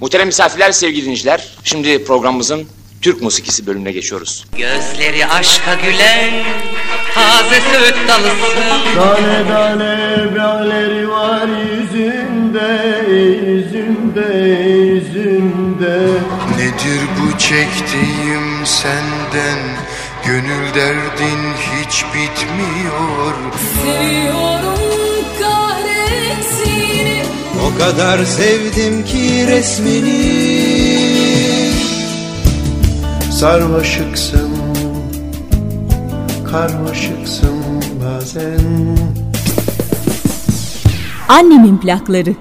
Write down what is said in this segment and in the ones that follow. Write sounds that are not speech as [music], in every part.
Muhterem misafirler, sevgili dinleyiciler, şimdi programımızın Türk musikisi bölümüne geçiyoruz. Gözleri aşka gülen taze söğüt dalısın Tane tane böğleri var yüzünde, yüzünde, yüzünde. Nedir bu çektiğim senden? Gönül derdin hiç bitmiyor. Seviyorum kadar sevdim ki resmini Sarmaşıksın, karmaşıksın bazen Annemin plakları.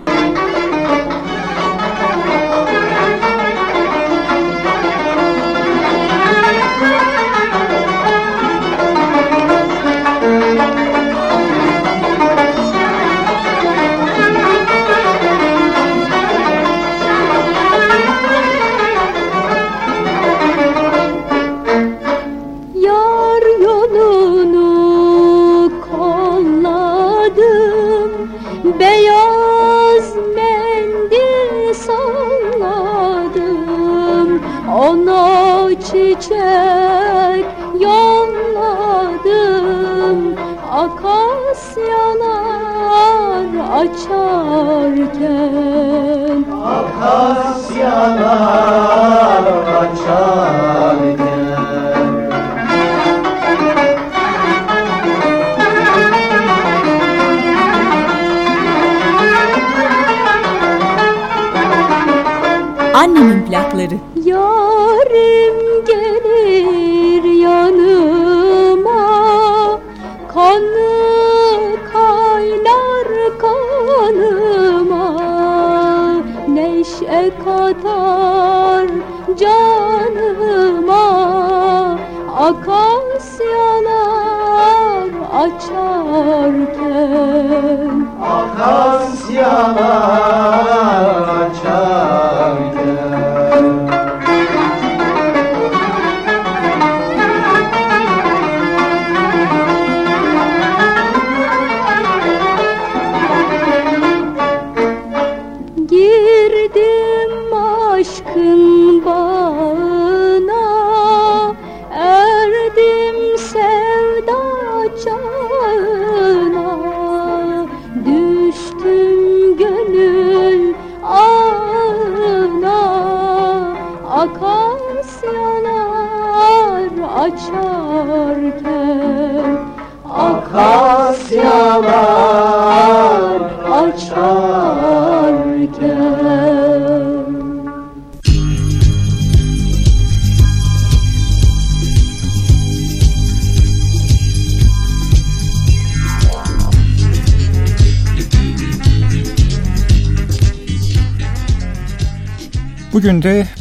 Annemin plakları.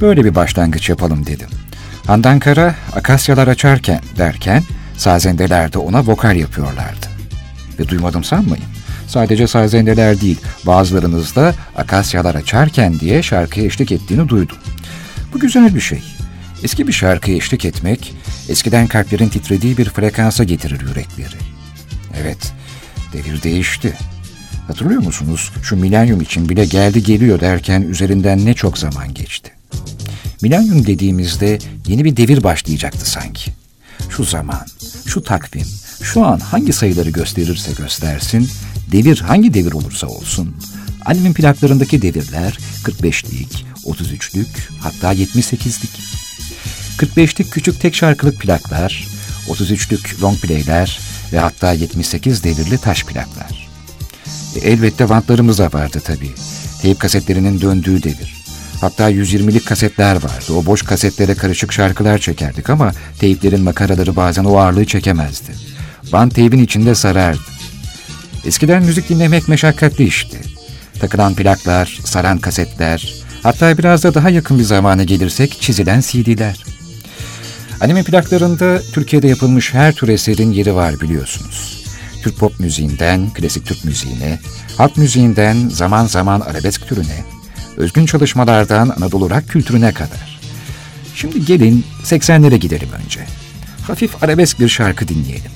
Böyle bir başlangıç yapalım dedim. Handan Kara akasyalar açarken derken sazendeler de ona vokal yapıyorlardı. Ve duymadım sanmayın. Sadece sazendeler değil bazılarınız da akasyalar açarken diye şarkıya eşlik ettiğini duydum. Bu güzel bir şey. Eski bir şarkıya eşlik etmek eskiden kalplerin titrediği bir frekansa getirir yürekleri. Evet devir değişti. Hatırlıyor musunuz? Şu milenyum için bile geldi geliyor derken üzerinden ne çok zaman geçti. Milenyum dediğimizde yeni bir devir başlayacaktı sanki. Şu zaman, şu takvim, şu an hangi sayıları gösterirse göstersin, devir hangi devir olursa olsun, animin plaklarındaki devirler 45'lik, 33'lük hatta 78'lik. 45'lik küçük tek şarkılık plaklar, 33'lük long playler ve hatta 78 devirli taş plaklar. E, elbette vantlarımız da vardı tabii. Teyp kasetlerinin döndüğü devir. Hatta 120'lik kasetler vardı. O boş kasetlere karışık şarkılar çekerdik ama teyplerin makaraları bazen o ağırlığı çekemezdi. Bant teybin içinde sarardı. Eskiden müzik dinlemek meşakkatli işti. Takılan plaklar, saran kasetler, hatta biraz da daha yakın bir zamana gelirsek çizilen CD'ler. Anime plaklarında Türkiye'de yapılmış her tür eserin yeri var biliyorsunuz. Türk pop müziğinden klasik Türk müziğine, halk müziğinden zaman zaman arabesk türüne, özgün çalışmalardan Anadolu rock kültürüne kadar. Şimdi gelin 80'lere gidelim önce. Hafif arabesk bir şarkı dinleyelim.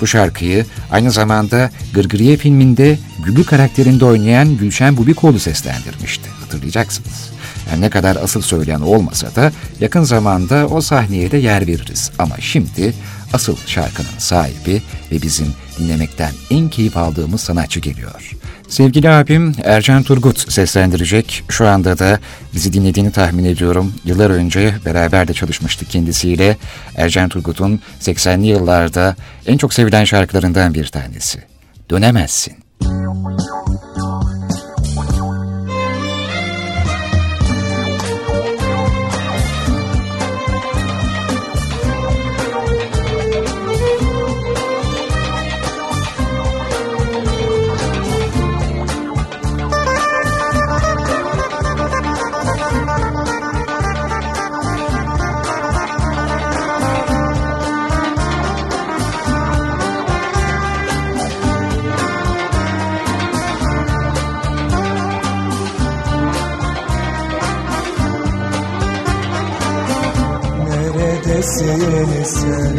Bu şarkıyı aynı zamanda Gırgırıye filminde Güllü karakterinde oynayan Gülşen Bubikoğlu seslendirmişti. Hatırlayacaksınız. Yani ne kadar asıl söyleyen olmasa da yakın zamanda o sahneye de yer veririz. Ama şimdi asıl şarkının sahibi ve bizim dinlemekten en keyif aldığımız sanatçı geliyor. Sevgili abim Ercan Turgut seslendirecek. Şu anda da bizi dinlediğini tahmin ediyorum. Yıllar önce beraber de çalışmıştık kendisiyle. Ercan Turgut'un 80'li yıllarda en çok sevilen şarkılarından bir tanesi. Dönemezsin. Neredesin sen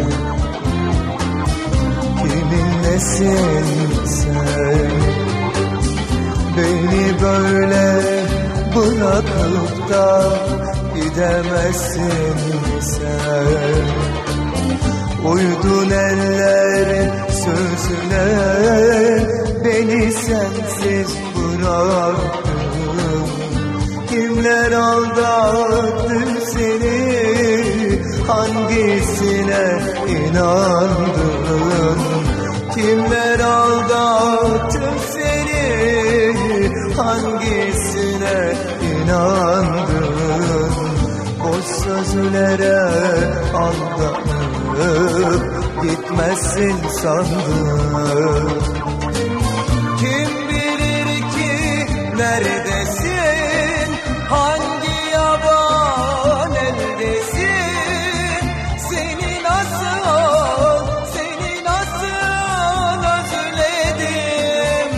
Kiminlesin sen? Beni böyle bırakıp da gidemezsin Gitmezsin sandım. Kim bilir ki neredesin? Hangi yaban eldesin? Seni nasıl, seni nasıl özledim?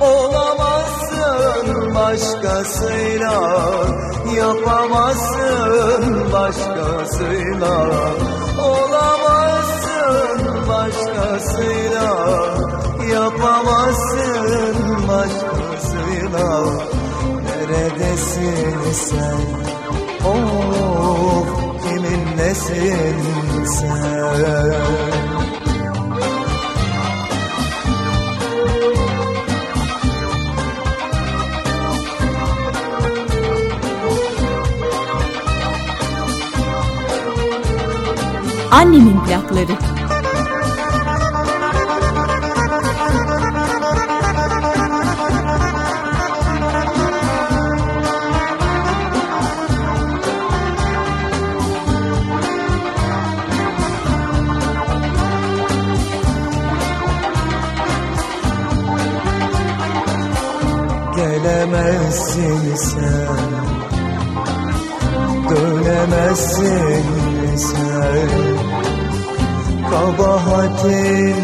Olamazsın başkasıyla Yapamazsın başkasıyla başkasıyla Yapamazsın başkasıyla Neredesin sen? Of kimin nesin sen? Annemin plakları. Gelemezsin sen. Dönemezsin sen. Kabahatin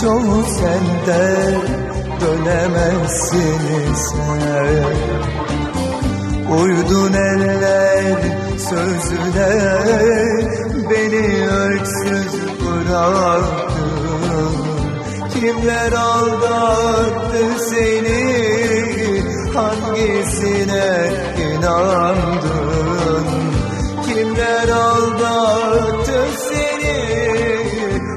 çoğu sende. Dönemezsin sen. Uydun eller sözüne Beni öksüz bıraktın. Kimler aldattı seni Hangisine inandın? Kimler aldattı seni?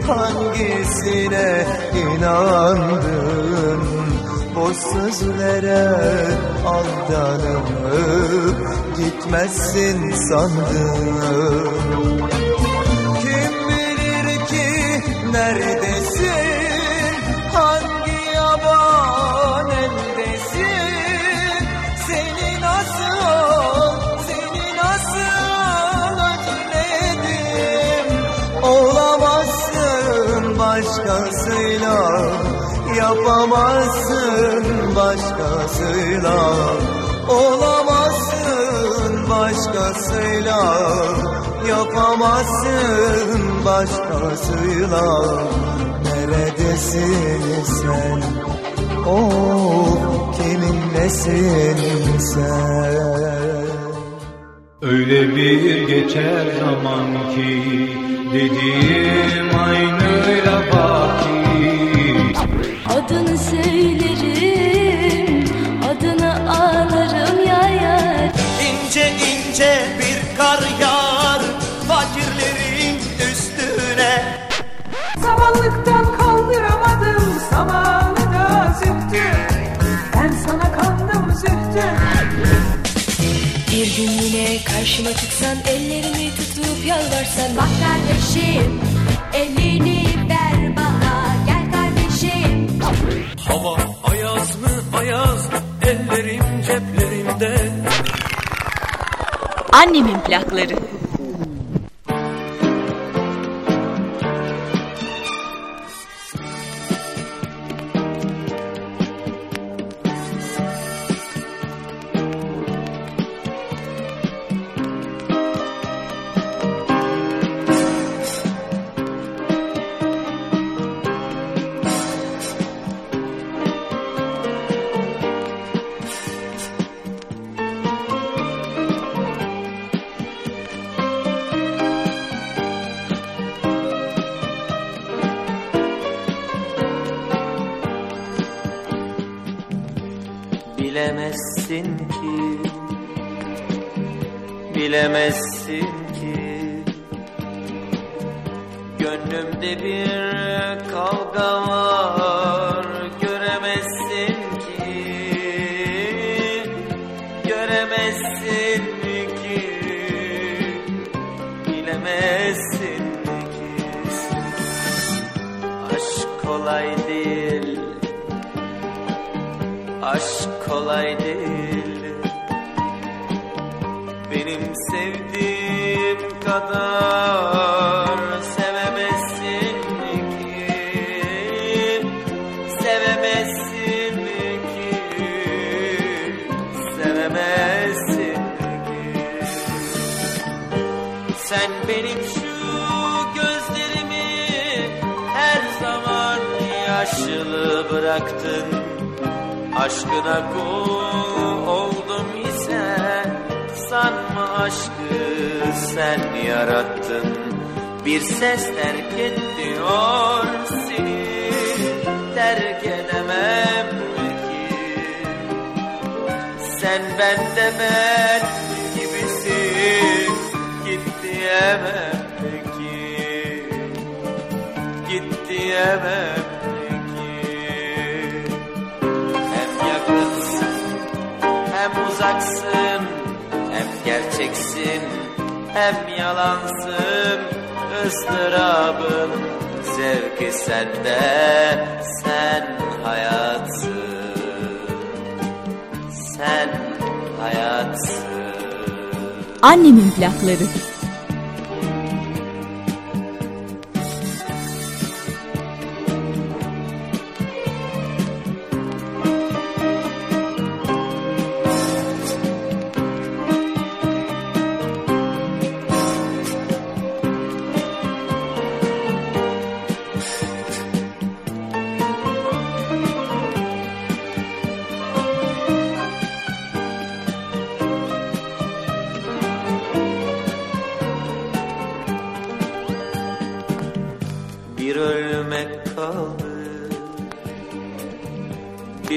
Hangisine inandın? Boş sözlere aldanıp Gitmezsin sandım Kim bilir ki neredesin başkasıyla Yapamazsın başkasıyla Olamazsın başkasıyla Yapamazsın başkasıyla Neredesin sen? Oh kimin nesin sen? Öyle bir geçer zaman ki dediğim aynıyla baki Adını söylerim, adını ağlarım yar yar. İnce ince bir kar yağar Fakirlerin üstüne. Samanlıktan kaldıramadım samanı da zühtü Ben sana kandım zühtü Bir gün yine karşıma çıksan ellerimi tutup yalvarsan. Bak kardeşim elini Annemin plakları. Bilemezsin ki Aşk kolay değil. Aşk kolay değil. Benim sevdiğim kadar Aşkına kul oldum ise Sanma aşkı sen yarattın. Bir ses terk ediyor seni Terk edemem ki. Sen bende ben gibisin Git diyemem ki. Git diyemem gerçeksin hem yalansın ıstırabın zevki sende sen hayatsın. Sen hayatsın. Annemin plakları.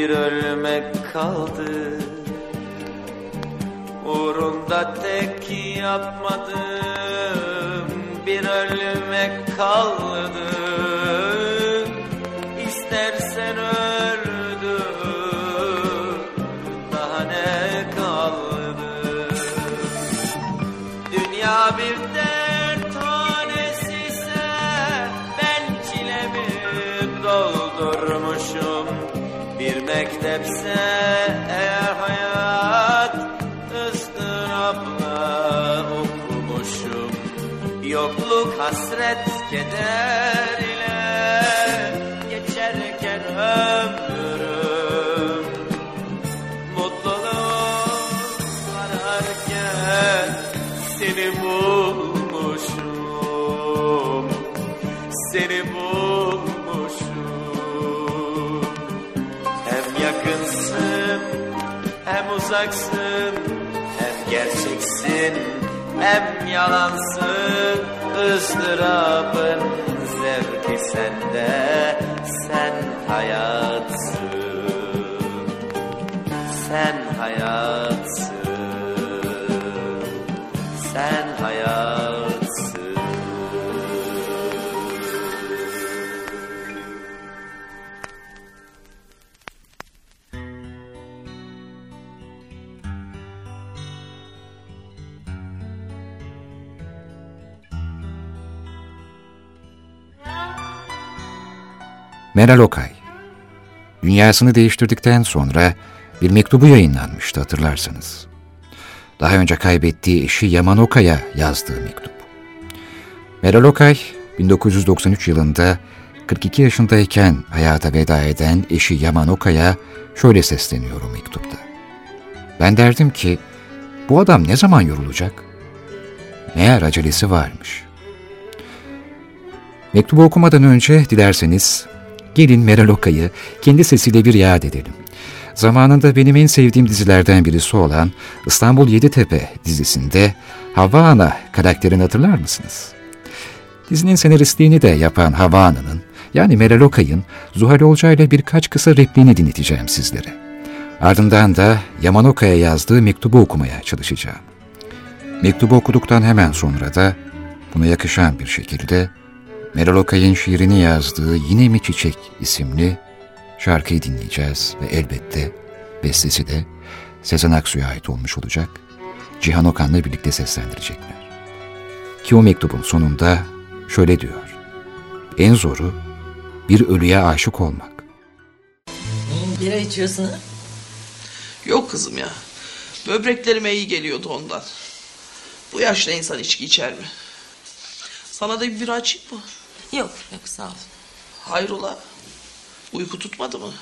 Bir ölmek kaldı. Uğrunda tek yapmadım Bir ölmek kaldı hasret keder ile Geçerken ömrüm. Mutluluk ararken seni bulmuşum. Seni bulmuşum. Hem yakınsın hem uzaksın. Hem gerçeksin hem yalansın ızdırabın zevki sende. Sen hayatsın Meral Okay. Dünyasını değiştirdikten sonra bir mektubu yayınlanmıştı hatırlarsanız. Daha önce kaybettiği eşi Yaman Okay'a yazdığı mektup. Meral Okay, 1993 yılında 42 yaşındayken hayata veda eden eşi Yaman Okay'a şöyle sesleniyor o mektupta. Ben derdim ki, bu adam ne zaman yorulacak? Meğer acelesi varmış. Mektubu okumadan önce dilerseniz gelin Meral Okay'ı kendi sesiyle bir yad edelim. Zamanında benim en sevdiğim dizilerden birisi olan İstanbul Yeditepe dizisinde Havva Ana karakterini hatırlar mısınız? Dizinin senaristliğini de yapan Havva Ana'nın yani Meral Okay'ın Zuhal Olcay ile birkaç kısa repliğini dinleteceğim sizlere. Ardından da Yaman Okay'a yazdığı mektubu okumaya çalışacağım. Mektubu okuduktan hemen sonra da buna yakışan bir şekilde Meral Okay'ın şiirini yazdığı Yine Mi Çiçek isimli şarkıyı dinleyeceğiz ve elbette bestesi de Sezen Aksu'ya ait olmuş olacak. Cihan Okan'la birlikte seslendirecekler. Ki o mektubun sonunda şöyle diyor. En zoru bir ölüye aşık olmak. Bira içiyorsun ha? Yok kızım ya. Böbreklerime iyi geliyordu ondan. Bu yaşta insan içki içer mi? Sana da bir bira açayım mı? Yok yok sağ ol. Hayrola? Uyku tutmadı mı?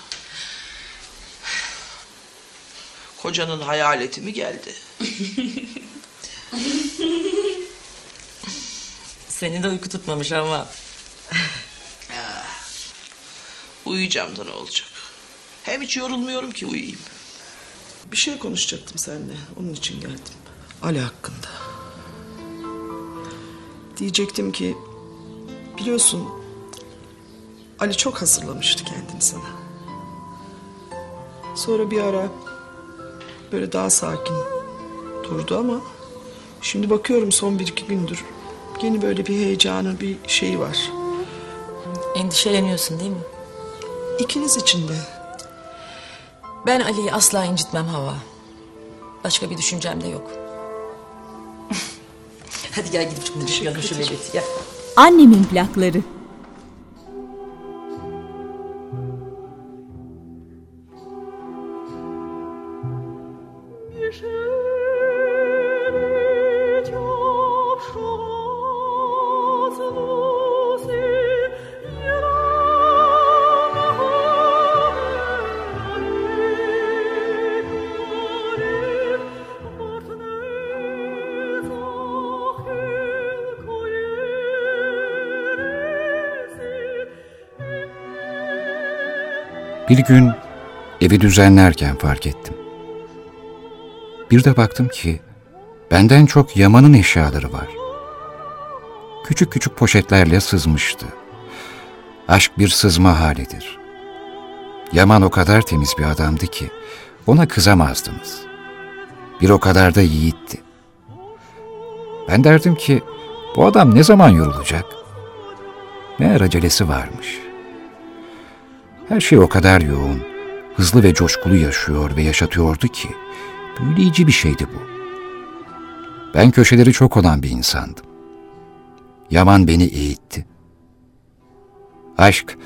Kocanın hayaleti mi geldi? [laughs] Seni de uyku tutmamış ama. [laughs] Uyuyacağım da ne olacak? Hem hiç yorulmuyorum ki uyuyayım. Bir şey konuşacaktım seninle. Onun için geldim. Ali hakkında. Diyecektim ki biliyorsun Ali çok hazırlamıştı kendini sana. Sonra bir ara böyle daha sakin durdu ama şimdi bakıyorum son bir iki gündür yeni böyle bir heyecanı bir şey var. Endişeleniyorsun değil mi? İkiniz için de. Ben Ali'yi asla incitmem Hava. Başka bir düşüncem de yok. Hadi gel gidip şimdi düşünelim şu Mehmet'i gel. Annemin plakları. Bir gün evi düzenlerken fark ettim. Bir de baktım ki benden çok Yaman'ın eşyaları var. Küçük küçük poşetlerle sızmıştı. Aşk bir sızma halidir. Yaman o kadar temiz bir adamdı ki ona kızamazdınız. Bir o kadar da yiğitti. Ben derdim ki bu adam ne zaman yorulacak? Meğer acelesi varmış.'' Her şey o kadar yoğun, hızlı ve coşkulu yaşıyor ve yaşatıyordu ki büyüleyici bir şeydi bu. Ben köşeleri çok olan bir insandım. Yaman beni eğitti. Aşk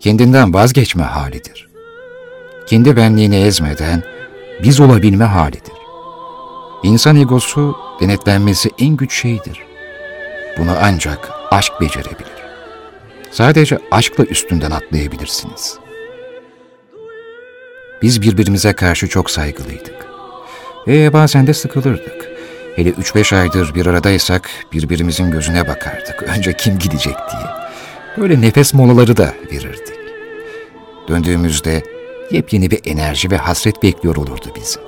kendinden vazgeçme halidir. Kendi benliğini ezmeden biz olabilme halidir. İnsan egosu denetlenmesi en güç şeydir. Bunu ancak aşk becerebilir. Sadece aşkla üstünden atlayabilirsiniz. Biz birbirimize karşı çok saygılıydık. Ve bazen de sıkılırdık. Hele üç beş aydır bir aradaysak birbirimizin gözüne bakardık. [laughs] Önce kim gidecek diye. Böyle nefes molaları da verirdik. Döndüğümüzde yepyeni bir enerji ve hasret bekliyor olurdu bizi.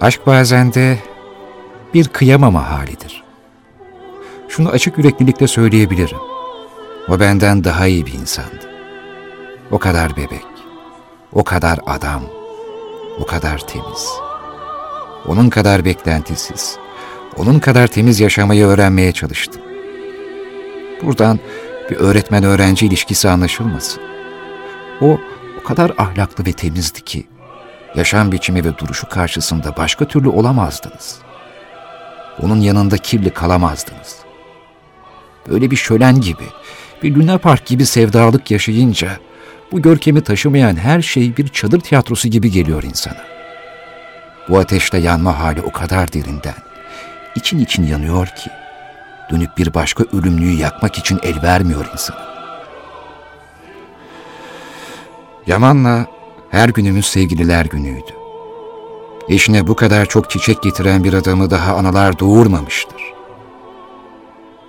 Aşk bazen de bir kıyamama halidir. Şunu açık yüreklilikle söyleyebilirim. O benden daha iyi bir insandı. O kadar bebek, o kadar adam, o kadar temiz. Onun kadar beklentisiz, onun kadar temiz yaşamayı öğrenmeye çalıştım. Buradan bir öğretmen-öğrenci ilişkisi anlaşılmasın. O, o kadar ahlaklı ve temizdi ki, yaşam biçimi ve duruşu karşısında başka türlü olamazdınız. Onun yanında kirli kalamazdınız. Böyle bir şölen gibi, Bir Luna Park gibi sevdalık yaşayınca bu görkemi taşımayan her şey bir çadır tiyatrosu gibi geliyor insana. Bu ateşte yanma hali o kadar derinden, için için yanıyor ki, dönüp bir başka ölümlüyü yakmak için el vermiyor insana. Yaman'la her günümüz sevgililer günüydü. Eşine bu kadar çok çiçek getiren bir adamı daha analar doğurmamıştır.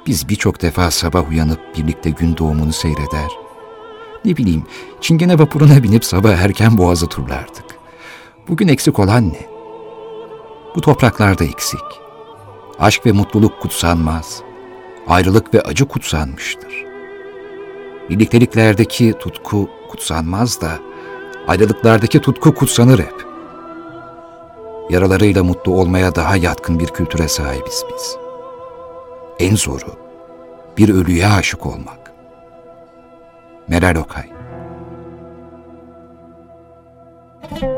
Biz birçok defa sabah uyanıp birlikte gün doğumunu seyreder. Ne bileyim, çingene vapuruna binip sabah erken boğazı turlardık. Bugün eksik olan ne? Bu topraklarda eksik. Aşk ve mutluluk kutsanmaz. Ayrılık ve acı kutsanmıştır. Birlikteliklerdeki tutku kutsanmaz da ayrılıklardaki tutku kutsanır hep. Yaralarıyla mutlu olmaya daha yatkın bir kültüre sahibiz biz. En zoru bir ölüye aşık olmak. Meral Okay masayı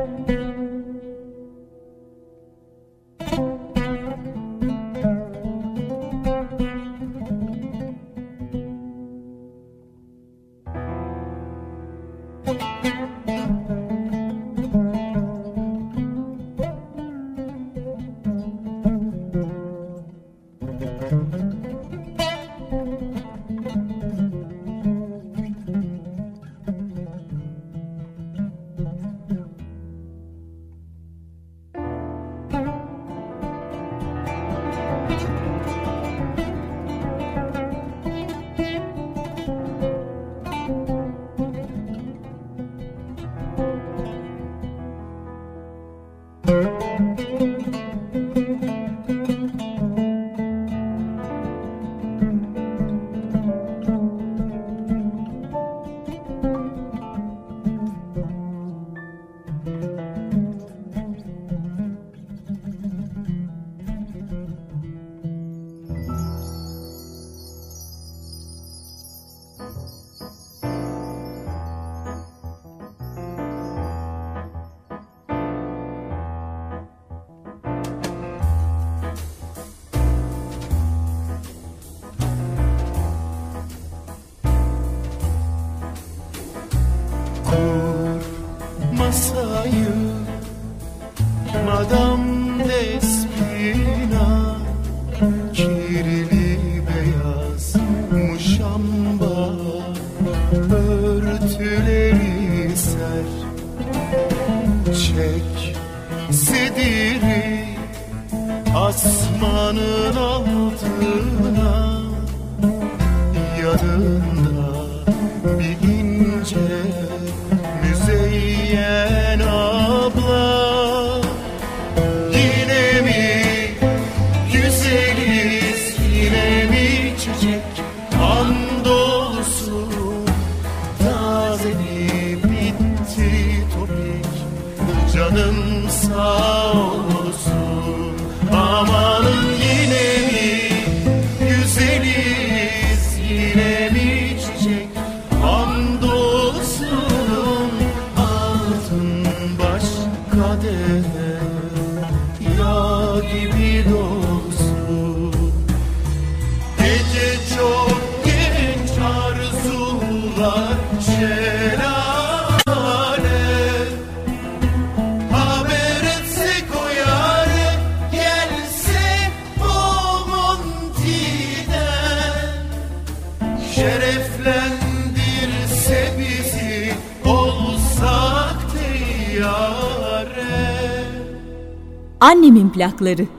Annemin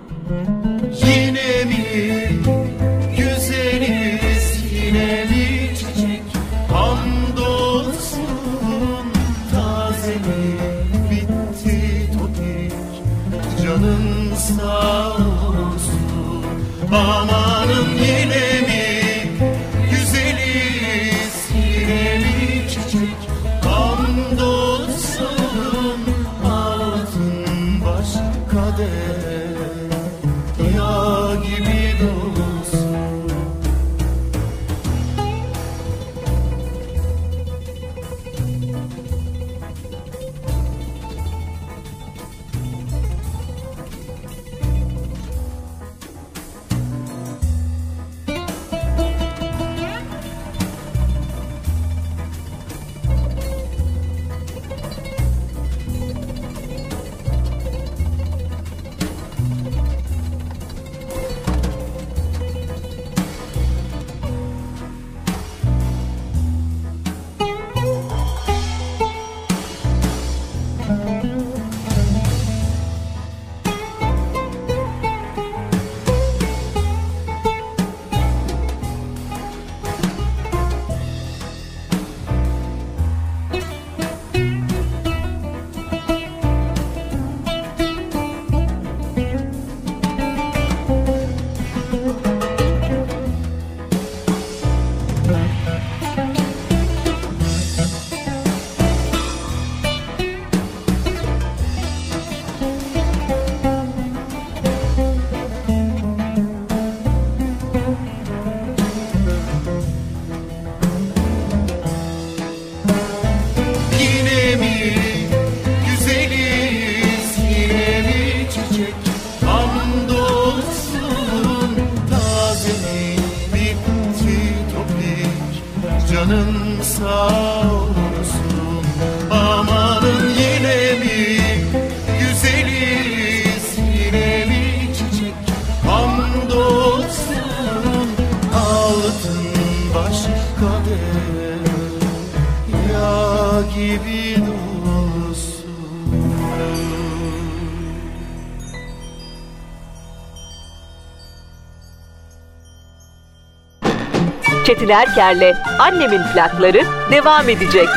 baş gibi dursun Çetin Erker'le Annemin plakları devam edecek.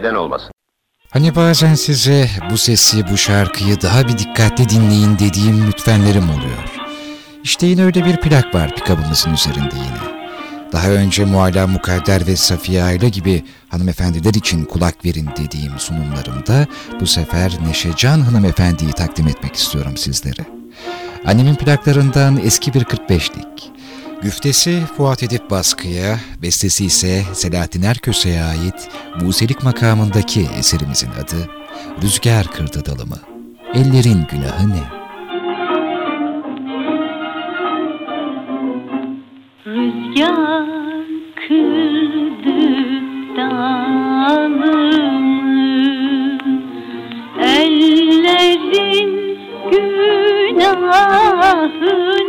Neden olmasın? Hani bazen size bu sesi, bu şarkıyı daha bir dikkatli dinleyin dediğim lütfenlerim oluyor. İşte yine öyle bir plak var pikabımızın üzerinde yine. Daha önce Mualla Mukadder ve Safiye Ayla gibi hanımefendiler için kulak verin dediğim sunumlarımda bu sefer Neşecan hanımefendiyi takdim etmek istiyorum sizlere. Annemin plaklarından eski bir 45'lik. Güftesi Fuat Edip Baskı'ya, bestesi ise Selahattin Erköse'ye ait Buselik makamındaki eserimizin adı Rüzgar Kırdı Dalımı. Ellerin günahı ne? Rüzgar kırdı dalımı Ellerin günahı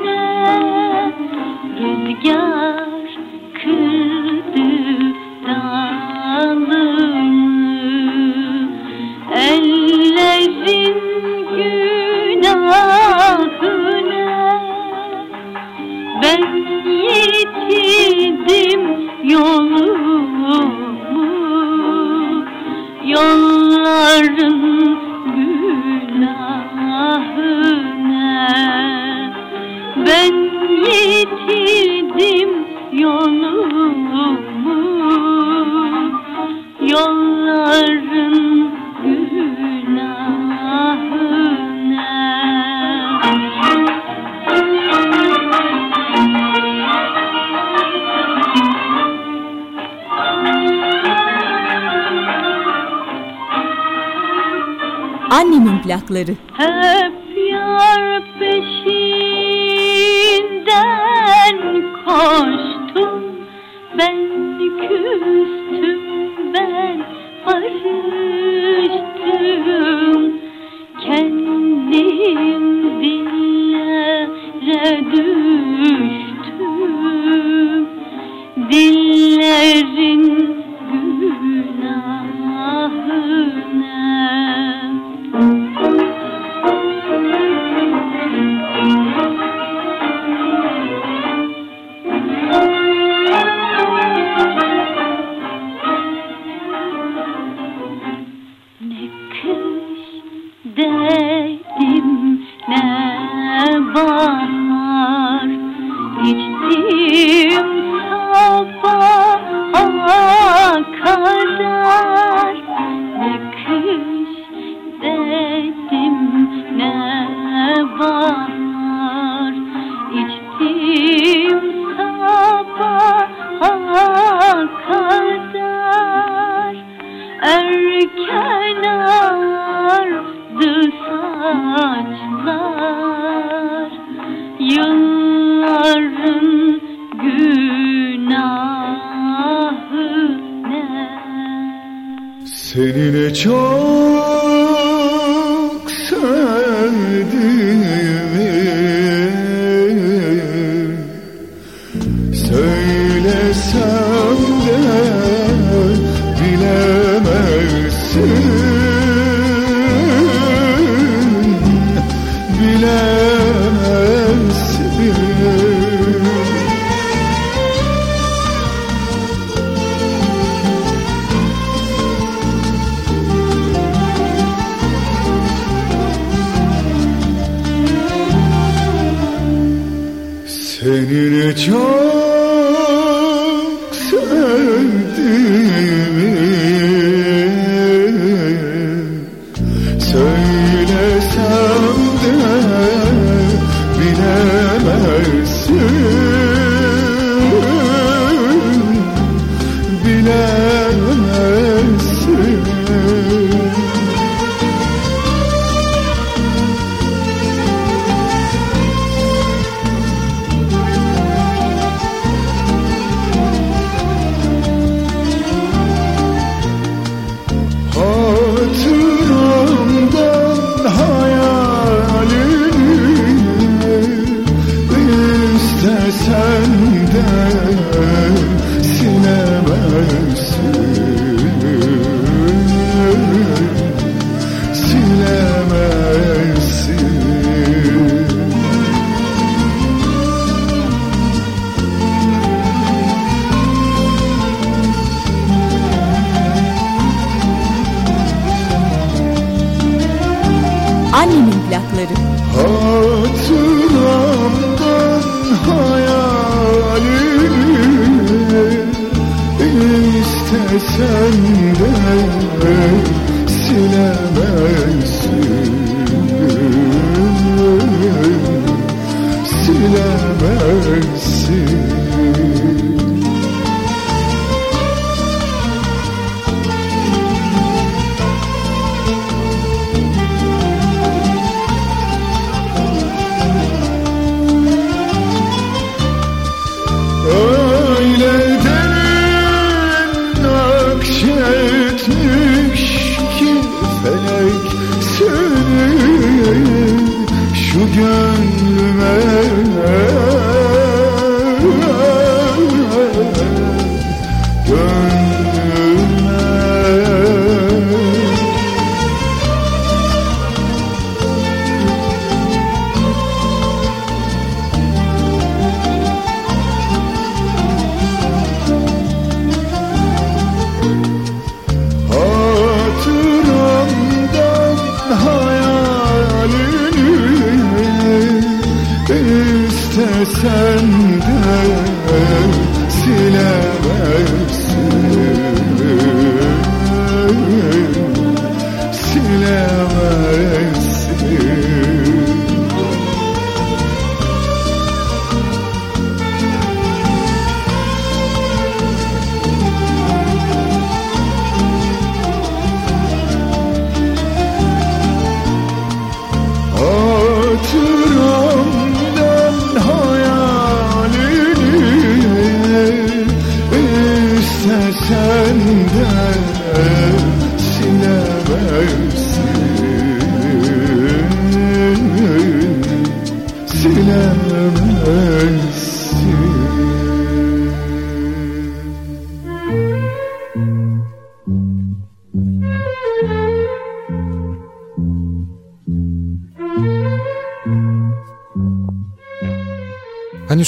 ne Rüzgar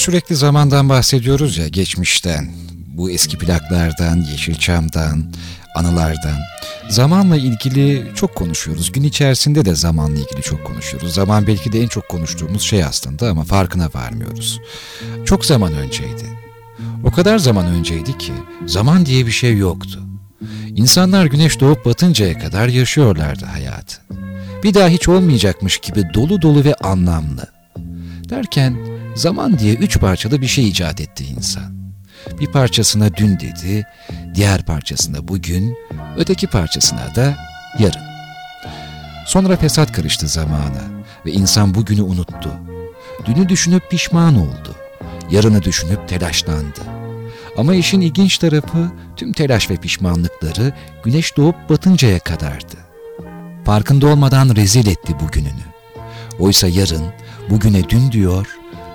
sürekli zamandan bahsediyoruz ya geçmişten, bu eski plaklardan, Yeşilçam'dan, anılardan. Zamanla ilgili çok konuşuyoruz. Gün içerisinde de zamanla ilgili çok konuşuyoruz. Zaman belki de en çok konuştuğumuz şey aslında ama farkına varmıyoruz. Çok zaman önceydi. O kadar zaman önceydi ki zaman diye bir şey yoktu. İnsanlar güneş doğup batıncaya kadar yaşıyorlardı hayatı. Bir daha hiç olmayacakmış gibi dolu dolu ve anlamlı. Derken zaman diye üç parçalı bir şey icat etti insan. Bir parçasına dün dedi, diğer parçasına bugün, öteki parçasına da yarın. Sonra fesat karıştı zamana ve insan bugünü unuttu. Dünü düşünüp pişman oldu. Yarını düşünüp telaşlandı. Ama işin ilginç tarafı tüm telaş ve pişmanlıkları güneş doğup batıncaya kadardı. Farkında olmadan rezil etti bugününü. Oysa yarın bugüne dün diyor,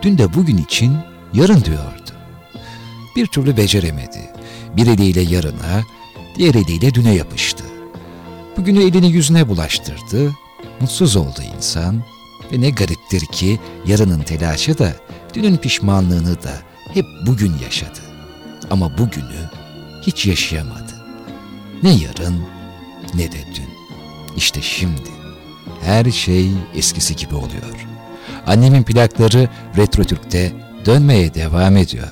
dün de bugün için yarın diyordu. Bir türlü beceremedi. Bir eliyle yarına, diğer eliyle düne yapıştı. Bugünü elini yüzüne bulaştırdı, mutsuz oldu insan ve ne gariptir ki yarının telaşı da dünün pişmanlığını da hep bugün yaşadı. Ama bugünü hiç yaşayamadı. Ne yarın ne de dün. İşte şimdi her şey eskisi gibi oluyor. Annemin plakları Retro Türk'te dönmeye devam ediyor.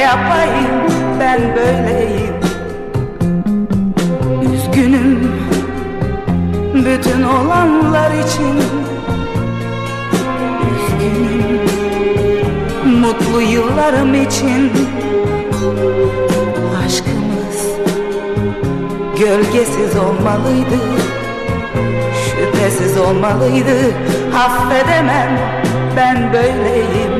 Yapayım? Ben böyleyim. Üzgünüm bütün olanlar için. Üzgünüm mutlu yıllarım için. Aşkımız gölgesiz olmalıydı Şüphesiz olmalıydı. Affedemem ben böyleyim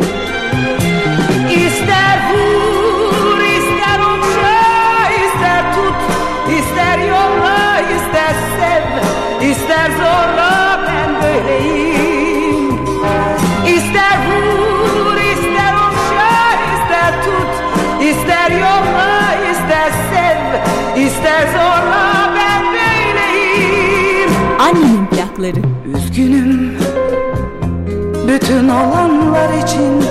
ister yolla ister sev ister zorla ben böyleyim. İster vur ister okşa ister tut ister yolla ister sev ister zorla ben böyleyim. Annemin plakları. Üzgünüm bütün olanlar için.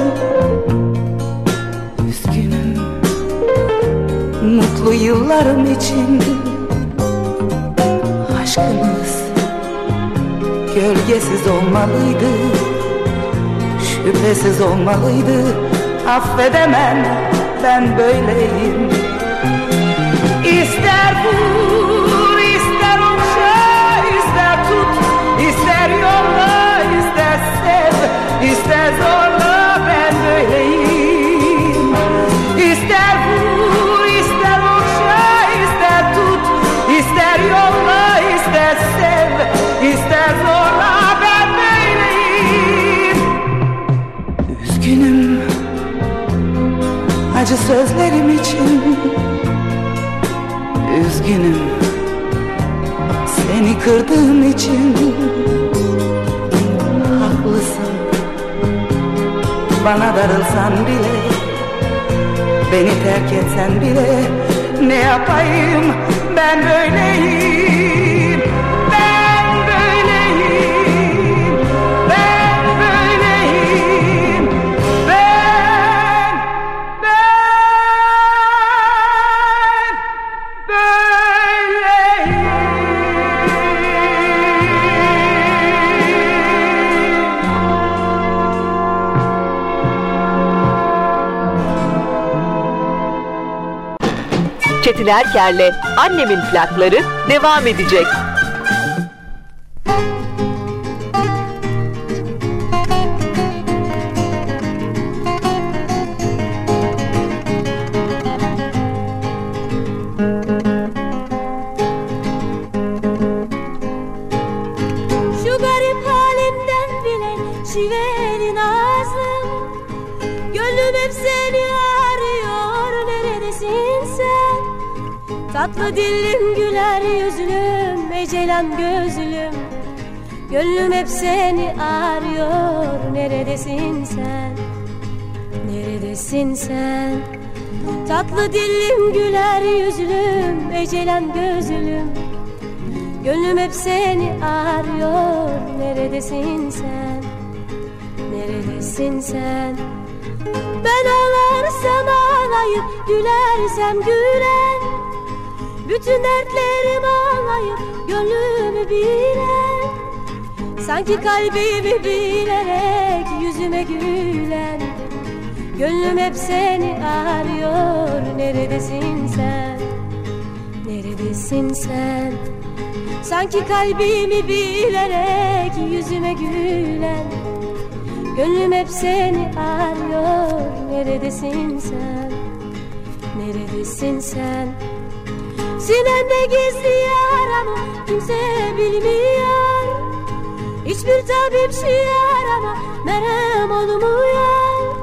Üzgünüm mutlu yıllarım için Aşkımız gölgesiz olmalıydı Şüphesiz olmalıydı. Affedemem ben böyleyim. İster vur ister okşa ister tut ister yolla ister sev ister zorla sözlerim için. Üzgünüm seni kırdığım için. Haklısın bana darılsan bile Beni terk etsen bile ne yapayım ben böyleyim Çetin Erker'le Annemin plakları devam edecek. Ecelem gözlüm Gönlüm hep seni arıyor. Neredesin sen? Neredesin sen? Tatlı dilim güler yüzlüm ecelem gözlüm. Gönlüm hep seni arıyor. Neredesin sen? Neredesin sen? Ben ağlarsam ağlayıp Gülersem gülen Bütün dertlerim ağlayıp Gönlümü bilen Sanki kalbimi bilerek Yüzüme gülen. Gönlüm hep seni arıyor Neredesin sen? Neredesin sen? Sanki kalbimi bilerek yüzüme gülen. Gönlüm hep seni arıyor Neredesin sen? Neredesin sen? Sinemde gizli yaramı kimse bilmiyor. Hiçbir tabip şiarama merhem olmuyor.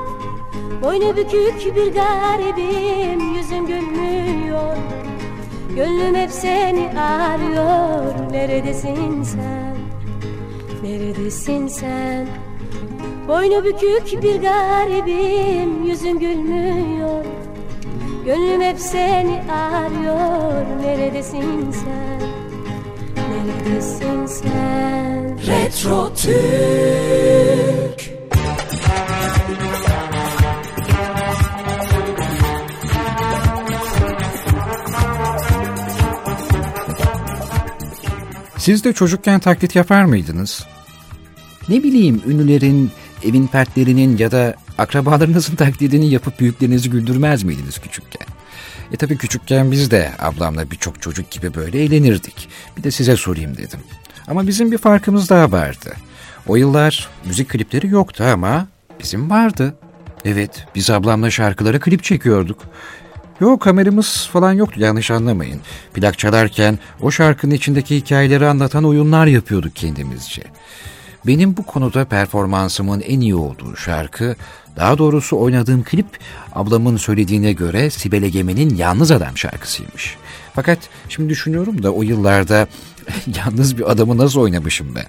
Boynu bükük bir garibim yüzüm gülmüyor. Gönlüm hep seni arıyor. Neredesin sen? Neredesin sen? Boynu bükük bir garibim Yüzüm gülmüyor. Gönlüm hep seni arıyor. Neredesin sen Neredesin sen Retro Türk Siz de çocukken taklit yapar mıydınız? Ne bileyim ünlülerin, evin fertlerinin ya da akrabalarınızın [laughs] taklidini yapıp büyüklerinizi güldürmez miydiniz küçükken? E tabii küçükken biz de ablamla birçok çocuk gibi böyle eğlenirdik. Bir de size sorayım dedim. Ama bizim bir farkımız daha vardı. O yıllar müzik klipleri yoktu ama bizim vardı. Evet, biz ablamla şarkılara klip çekiyorduk. Yok kameramız falan yoktu yanlış anlamayın. Plak çalarken o şarkının içindeki hikayeleri anlatan oyunlar yapıyorduk kendimizce. Benim bu konuda performansımın en iyi olduğu şarkı, daha doğrusu oynadığım klip ablamın söylediğine göre Sibel Egemen'in Yalnız Adam şarkısıymış. Fakat şimdi düşünüyorum da o yıllarda [laughs] yalnız bir adamı nasıl oynamışım ben.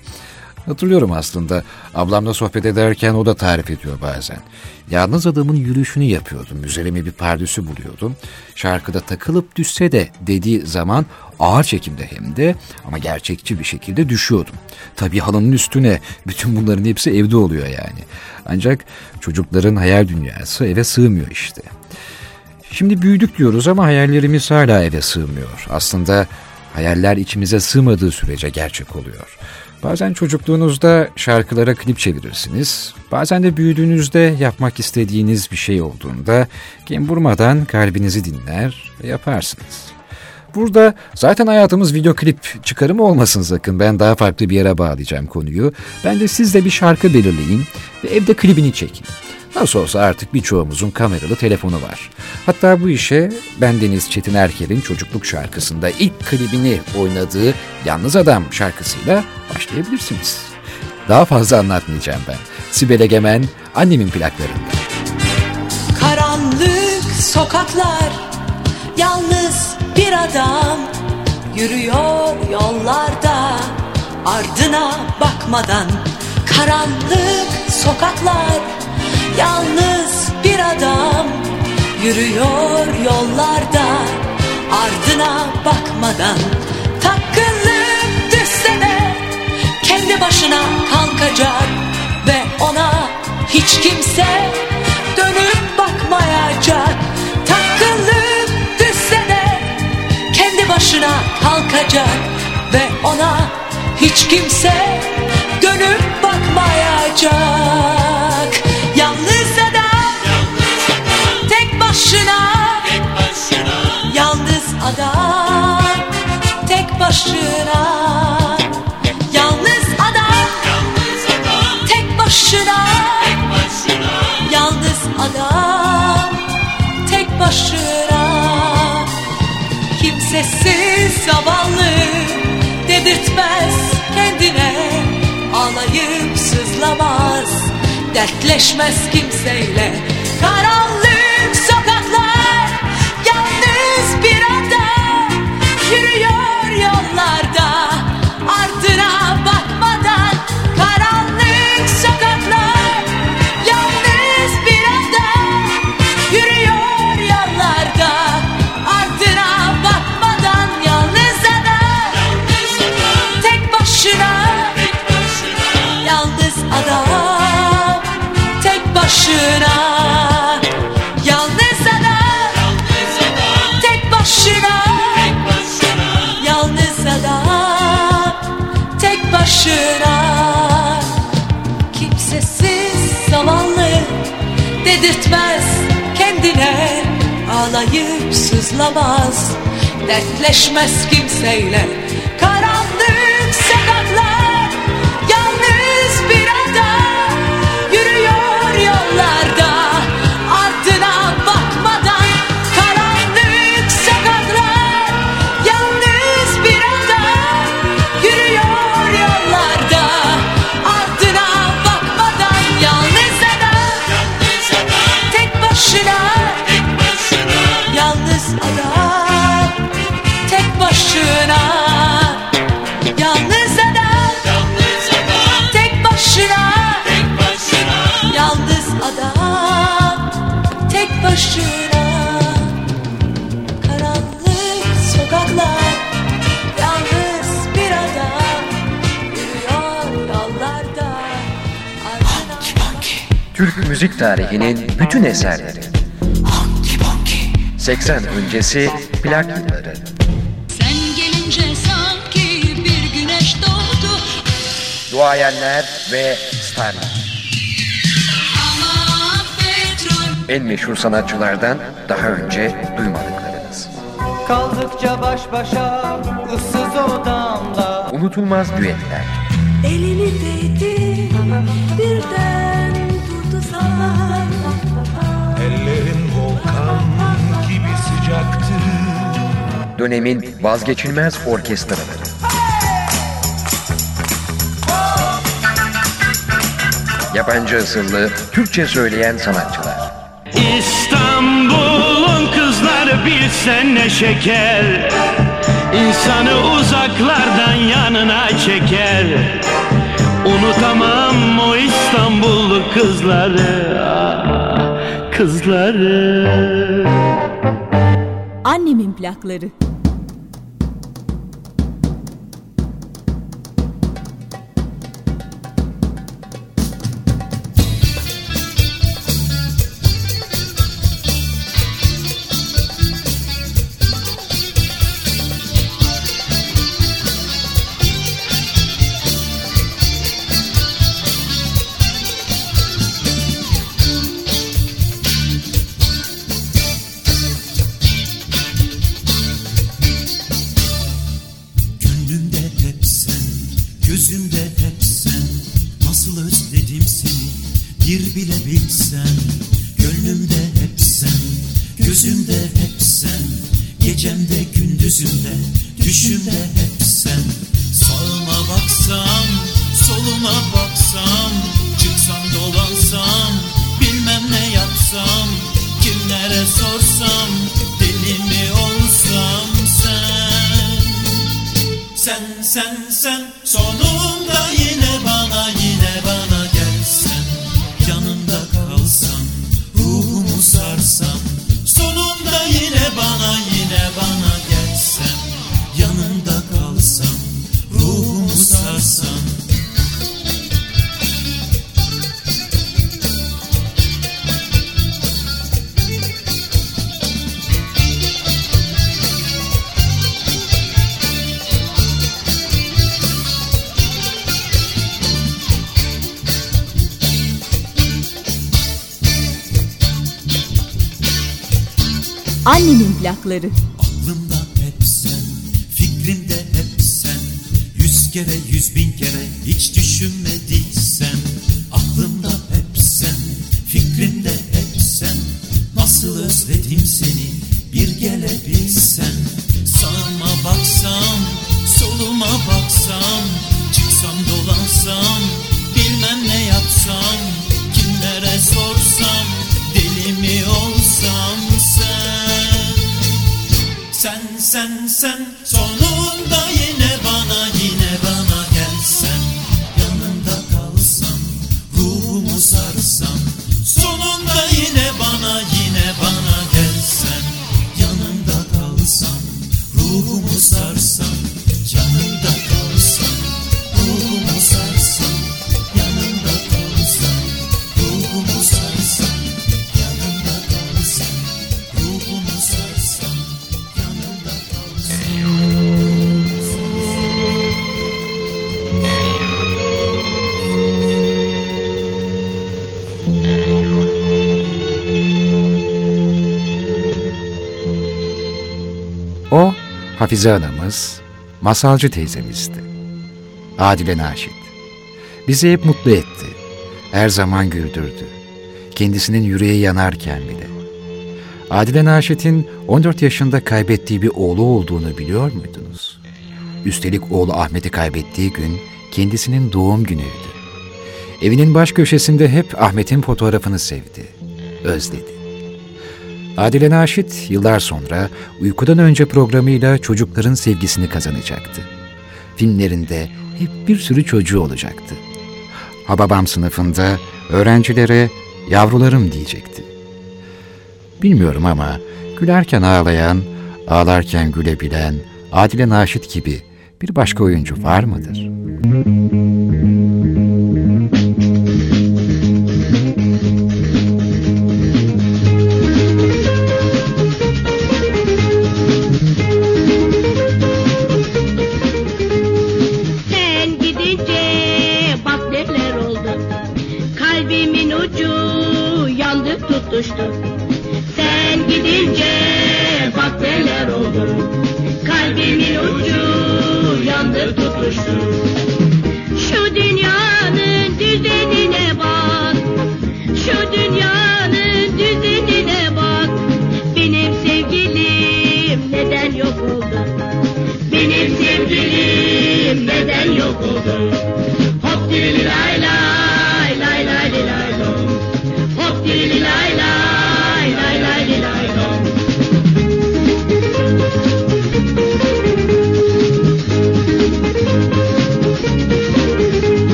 Hatırlıyorum aslında. Ablamla sohbet ederken o da tarif ediyor bazen. Yalnız adamın yürüyüşünü yapıyordum. Üzerime bir pardüsü buluyordum. Şarkıda takılıp düşse de dediği zaman ağır çekimde hem de ama gerçekçi bir şekilde düşüyordum. Tabii halının üstüne bütün bunların hepsi evde oluyor yani. Ancak çocukların hayal dünyası eve sığmıyor işte. Şimdi büyüdük diyoruz ama hayallerimiz hala eve sığmıyor. Aslında hayaller içimize sığmadığı sürece gerçek oluyor. Bazen çocukluğunuzda şarkılara klip çevirirsiniz. Bazen de büyüdüğünüzde yapmak istediğiniz bir şey olduğunda kim vurmadan kalbinizi dinler ve yaparsınız. Burada zaten hayatımız video klip çıkarımı olmasın sakın. Ben daha farklı bir yere bağlayacağım konuyu. Ben de siz de bir şarkı belirleyin ve evde klibini çekin. Nasıl olsa artık birçoğumuzun kameralı telefonu var. Hatta bu işe ben Deniz Çetin Erker'in çocukluk şarkısında ilk klibini oynadığı Yalnız Adam şarkısıyla başlayabilirsiniz. Daha fazla anlatmayacağım ben. Sibel Egemen, annemin plaklarında. Karanlık sokaklar, yalnız bir adam yürüyor yollarda ardına bakmadan. Karanlık sokaklar, yalnız bir adam yürüyor yollarda ardına bakmadan. Takılıp düşse de kendi başına kalkacak ve ona hiç kimse dönüp bakmayacak. Takılıp düşse de kendi başına kalkacak ve ona hiç kimse dönüp bakmayacak. Başına. Yalnız adam, tek başına, yalnız adam, tek başına. Kimsesiz zavallı dedirtmez kendine Ağlayıp sızlamaz dertleşmez kimseyle Karanlık Ağlayıp sızlamaz. Dertleşmez kimseyle Türk müzik tarihinin bütün eserleri. 80 öncesi plak yılları. Sen gelince sanki bir güneş doğdu Duayenler ve starlar. En meşhur sanatçılardan daha önce duymadıklarınız. Kaldıkça baş başa ıssız odamda Unutulmaz düetler. Elini değdi birden Dönemin vazgeçilmez orkestraları. Yabancı asıllı Türkçe söyleyen sanatçılar. İstanbul'un kızları bilsen ne şeker İnsanı uzaklardan yanına çeker Unutamam o İstanbullu kızları ah, Kızları Annemin plakları. Annemin plakları. Hafize anamız, masalcı teyzemizdi. Adile Naşit. Bizi hep mutlu etti. Her zaman güldürdü. Kendisinin yüreği yanarken bile. Adile Naşit'in 14 yaşında kaybettiği bir oğlu olduğunu biliyor muydunuz? Üstelik oğlu Ahmet'i kaybettiği gün kendisinin doğum günüydü. Evinin baş köşesinde hep Ahmet'in fotoğrafını sevdi, özledi. Adile Naşit yıllar sonra Uykudan Önce programıyla çocukların sevgisini kazanacaktı. Filmlerinde hep bir sürü çocuğu olacaktı. Hababam sınıfında öğrencilere yavrularım diyecekti. Bilmiyorum ama gülerken ağlayan, ağlarken gülebilen Adile Naşit gibi bir başka oyuncu var mıdır?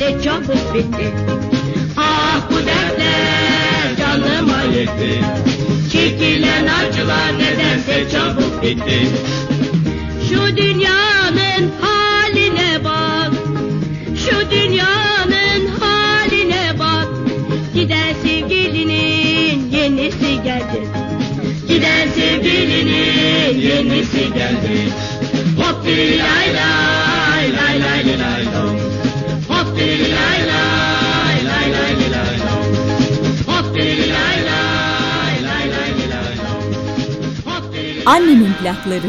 işte çabuk bitti. Ah bu dertler canıma yetti. Çekilen acılar nedense çabuk bitti. Şu dünyanın haline bak. Şu dünyanın haline bak. Giden sevgilinin yenisi geldi. Giden sevgilinin yenisi geldi. Hop bir layla. Dönemin plakları.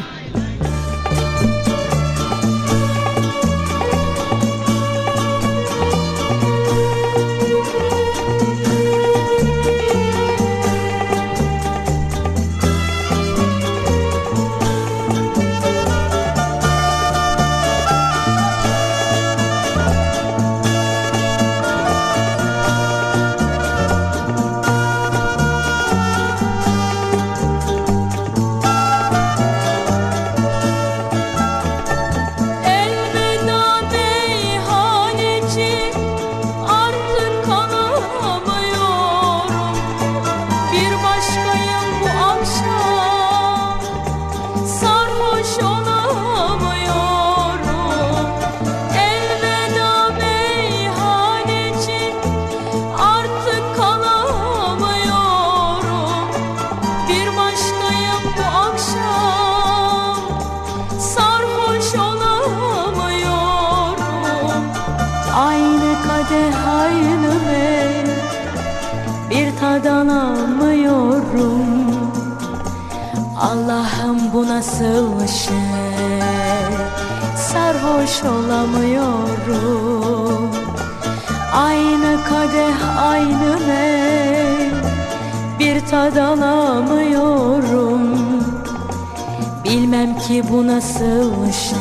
Bilmem ki bu nasıl şey.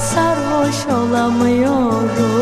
Sarhoş olamıyorum.